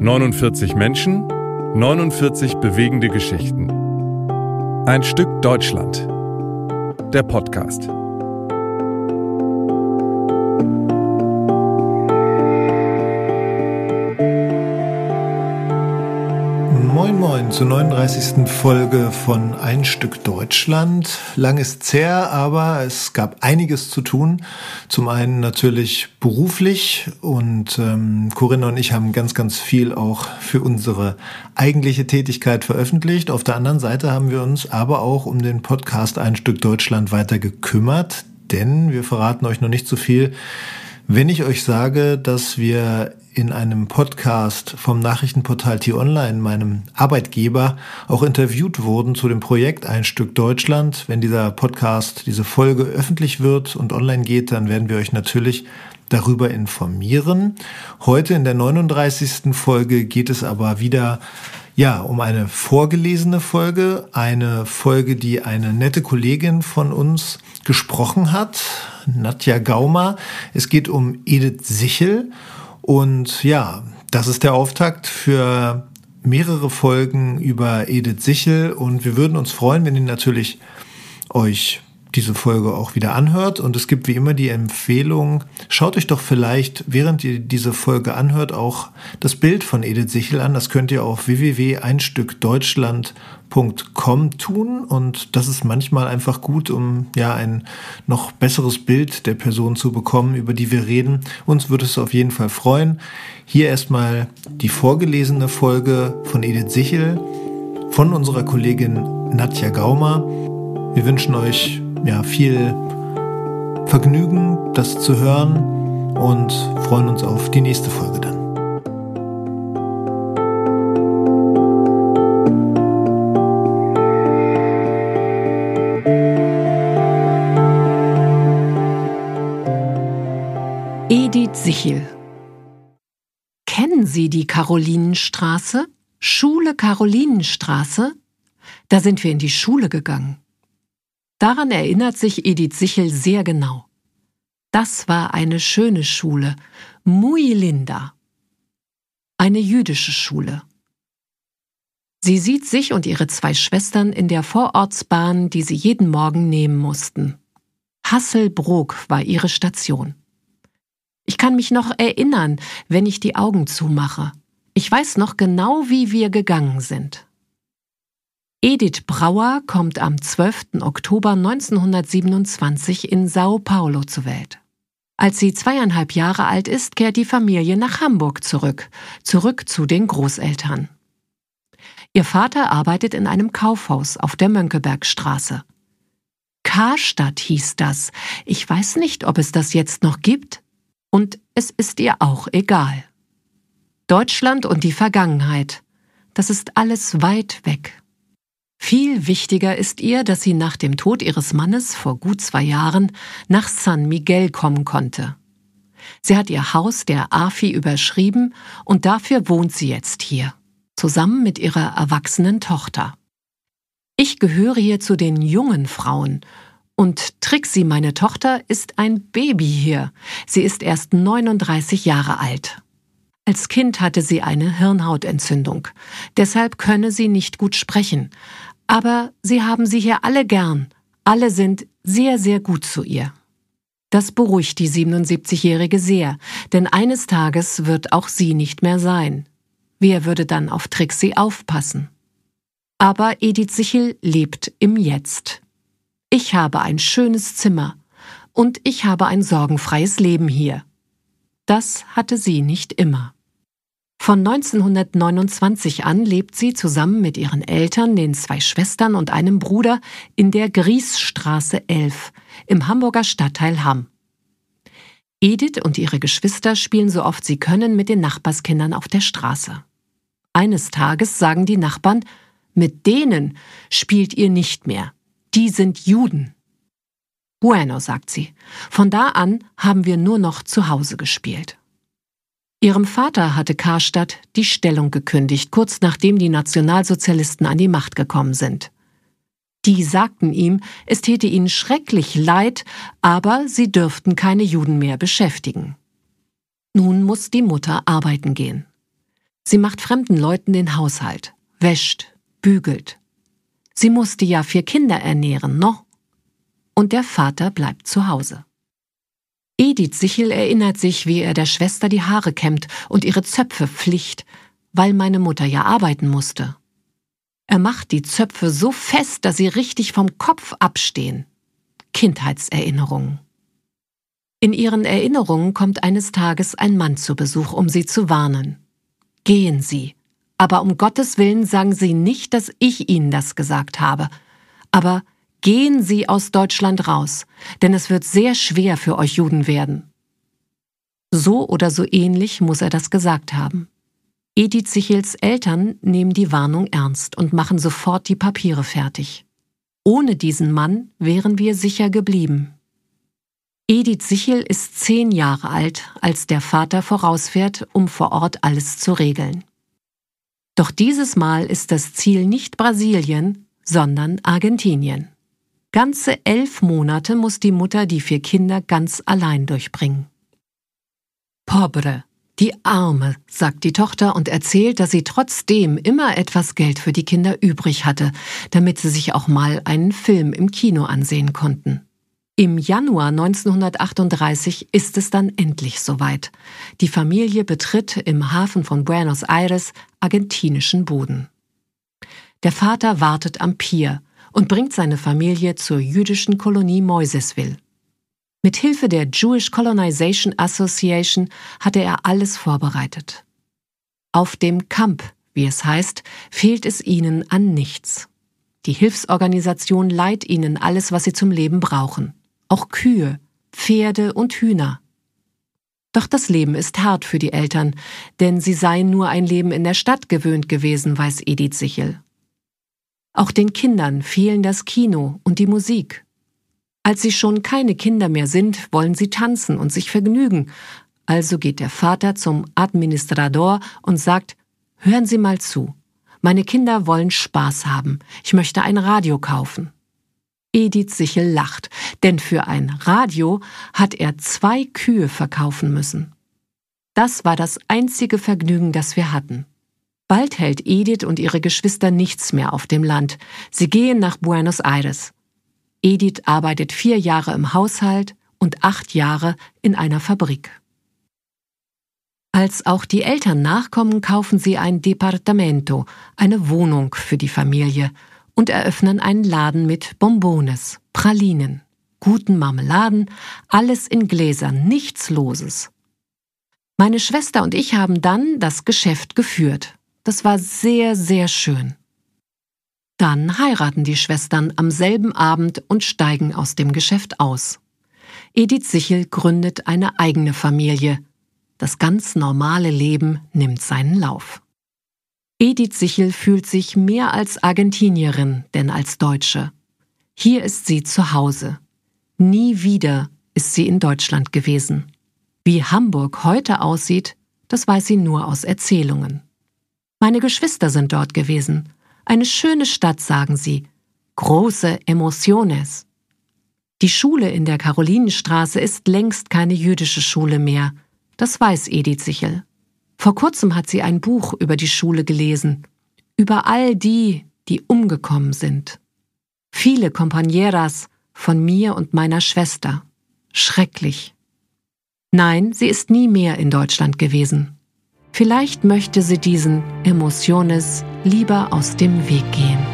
Neunundvierzig Menschen, 49 bewegende Geschichten. Ein Stück Deutschland. Der Podcast. Moin zur 39. Folge von Ein Stück Deutschland. Lang ist her, aber es gab einiges zu tun. Zum einen natürlich beruflich und ähm, Corinna und ich haben ganz, ganz viel auch für unsere eigentliche Tätigkeit veröffentlicht. Auf der anderen Seite haben wir uns aber auch um den Podcast Ein Stück Deutschland weiter gekümmert, denn wir verraten euch noch nicht so viel. Wenn ich euch sage, dass wir in einem Podcast vom Nachrichtenportal T-Online, meinem Arbeitgeber, auch interviewt wurden zu dem Projekt Ein Stück Deutschland. Wenn dieser Podcast, diese Folge öffentlich wird und online geht, dann werden wir euch natürlich darüber informieren. Heute in der 39. Folge geht es aber wieder ja, um eine vorgelesene Folge, eine Folge, die eine nette Kollegin von uns gesprochen hat, Nadja Gaumer. Es geht um Edith Sichel und ja, das ist der Auftakt für mehrere Folgen über Edith Sichel und wir würden uns freuen, wenn ihr natürlich euch diese Folge auch wieder anhört. Und es gibt wie immer die Empfehlung, schaut euch doch vielleicht, während ihr diese Folge anhört, auch das Bild von Edith Sichel an. Das könnt ihr auf www.einstückdeutschland.com tun. Und das ist manchmal einfach gut, um ja ein noch besseres Bild der Person zu bekommen, über die wir reden. Uns würde es auf jeden Fall freuen. Hier erstmal die vorgelesene Folge von Edith Sichel von unserer Kollegin Nadja Gaumer. Wir wünschen euch ja, viel Vergnügen, das zu hören und freuen uns auf die nächste Folge dann. Edith Sichel Kennen Sie die Karolinenstraße? Schule Karolinenstraße? Da sind wir in die Schule gegangen. Daran erinnert sich Edith Sichel sehr genau. Das war eine schöne Schule, muy linda. Eine jüdische Schule. Sie sieht sich und ihre zwei Schwestern in der Vorortsbahn, die sie jeden Morgen nehmen mussten. Hasselbrook war ihre Station. Ich kann mich noch erinnern, wenn ich die Augen zumache. Ich weiß noch genau, wie wir gegangen sind. Edith Brauer kommt am 12. Oktober 1927 in Sao Paulo zur Welt. Als sie zweieinhalb Jahre alt ist, kehrt die Familie nach Hamburg zurück, zurück zu den Großeltern. Ihr Vater arbeitet in einem Kaufhaus auf der Mönckebergstraße. Karstadt hieß das. Ich weiß nicht, ob es das jetzt noch gibt. Und es ist ihr auch egal. Deutschland und die Vergangenheit. Das ist alles weit weg. Viel wichtiger ist ihr, dass sie nach dem Tod ihres Mannes vor gut zwei Jahren nach San Miguel kommen konnte. Sie hat ihr Haus der AFI überschrieben und dafür wohnt sie jetzt hier, zusammen mit ihrer erwachsenen Tochter. Ich gehöre hier zu den jungen Frauen und Trixie, meine Tochter, ist ein Baby hier. Sie ist erst 39 Jahre alt. Als Kind hatte sie eine Hirnhautentzündung. Deshalb könne sie nicht gut sprechen. Aber sie haben sie hier alle gern. Alle sind sehr, sehr gut zu ihr. Das beruhigt die 77-Jährige sehr, denn eines Tages wird auch sie nicht mehr sein. Wer würde dann auf Trixie aufpassen? Aber Edith Sichel lebt im Jetzt. Ich habe ein schönes Zimmer und ich habe ein sorgenfreies Leben hier. Das hatte sie nicht immer. Von 1929 an lebt sie zusammen mit ihren Eltern, den zwei Schwestern und einem Bruder in der Griesstraße 11 im Hamburger Stadtteil Hamm. Edith und ihre Geschwister spielen so oft sie können mit den Nachbarskindern auf der Straße. Eines Tages sagen die Nachbarn, mit denen spielt ihr nicht mehr. Die sind Juden. Bueno, sagt sie. Von da an haben wir nur noch zu Hause gespielt. Ihrem Vater hatte Karstadt die Stellung gekündigt, kurz nachdem die Nationalsozialisten an die Macht gekommen sind. Die sagten ihm, es täte ihnen schrecklich leid, aber sie dürften keine Juden mehr beschäftigen. Nun muss die Mutter arbeiten gehen. Sie macht fremden Leuten den Haushalt, wäscht, bügelt. Sie muss die ja vier Kinder ernähren, noch? Und der Vater bleibt zu Hause. Edith Sichel erinnert sich, wie er der Schwester die Haare kämmt und ihre Zöpfe pflicht, weil meine Mutter ja arbeiten musste. Er macht die Zöpfe so fest, dass sie richtig vom Kopf abstehen. Kindheitserinnerungen. In ihren Erinnerungen kommt eines Tages ein Mann zu Besuch, um sie zu warnen. Gehen Sie. Aber um Gottes Willen sagen Sie nicht, dass ich Ihnen das gesagt habe. Aber gehen Sie aus Deutschland raus, denn es wird sehr schwer für euch Juden werden. So oder so ähnlich muss er das gesagt haben. Edith Sichels Eltern nehmen die Warnung ernst und machen sofort die Papiere fertig. Ohne diesen Mann wären wir sicher geblieben. Edith Sichel ist zehn Jahre alt, als der Vater vorausfährt, um vor Ort alles zu regeln. Doch dieses Mal ist das Ziel nicht Brasilien, sondern Argentinien. Ganze elf Monate muss die Mutter die vier Kinder ganz allein durchbringen. Pobre, die Arme, sagt die Tochter und erzählt, dass sie trotzdem immer etwas Geld für die Kinder übrig hatte, damit sie sich auch mal einen Film im Kino ansehen konnten. Im Januar 1938 ist es dann endlich soweit. Die Familie betritt im Hafen von Buenos Aires argentinischen Boden. Der Vater wartet am Pier und bringt seine Familie zur jüdischen Kolonie Moisesville. Mit Hilfe der Jewish Colonization Association hatte er alles vorbereitet. Auf dem Camp, wie es heißt, fehlt es ihnen an nichts. Die Hilfsorganisation leiht ihnen alles, was sie zum Leben brauchen. Auch Kühe, Pferde und Hühner. Doch das Leben ist hart für die Eltern, denn sie seien nur ein Leben in der Stadt gewöhnt gewesen, weiß Edith Sichel. Auch den Kindern fehlen das Kino und die Musik. Als sie schon keine Kinder mehr sind, wollen sie tanzen und sich vergnügen. Also geht der Vater zum Administrador und sagt, hören Sie mal zu. Meine Kinder wollen Spaß haben. Ich möchte ein Radio kaufen. Edith Sichel lacht, denn für ein Radio hat er zwei Kühe verkaufen müssen. Das war das einzige Vergnügen, das wir hatten. Bald hält Edith und ihre Geschwister nichts mehr auf dem Land. Sie gehen nach Buenos Aires. Edith arbeitet vier Jahre im Haushalt und acht Jahre in einer Fabrik. Als auch die Eltern nachkommen, kaufen sie ein Departamento, eine Wohnung für die Familie, und eröffnen einen Laden mit Bonbones, Pralinen, guten Marmeladen, alles in Gläsern, nichts Loses. Meine Schwester und ich haben dann das Geschäft geführt. Das war sehr, sehr schön. Dann heiraten die Schwestern am selben Abend und steigen aus dem Geschäft aus. Edith Sichel gründet eine eigene Familie. Das ganz normale Leben nimmt seinen Lauf. Edith Sichel fühlt sich mehr als Argentinierin denn als Deutsche. Hier ist sie zu Hause. Nie wieder ist sie in Deutschland gewesen. Wie Hamburg heute aussieht, das weiß sie nur aus Erzählungen. Meine Geschwister sind dort gewesen eine schöne Stadt, sagen sie. Große Emociones. Die Schule in der Karolinenstraße ist längst keine jüdische Schule mehr. Das weiß Edith Sichel. Vor kurzem hat sie ein Buch über die Schule gelesen. Über all die, die umgekommen sind. Viele Compañeras von mir und meiner Schwester. Schrecklich. Nein, sie ist nie mehr in Deutschland gewesen. Vielleicht möchte sie diesen Emotiones lieber aus dem Weg gehen.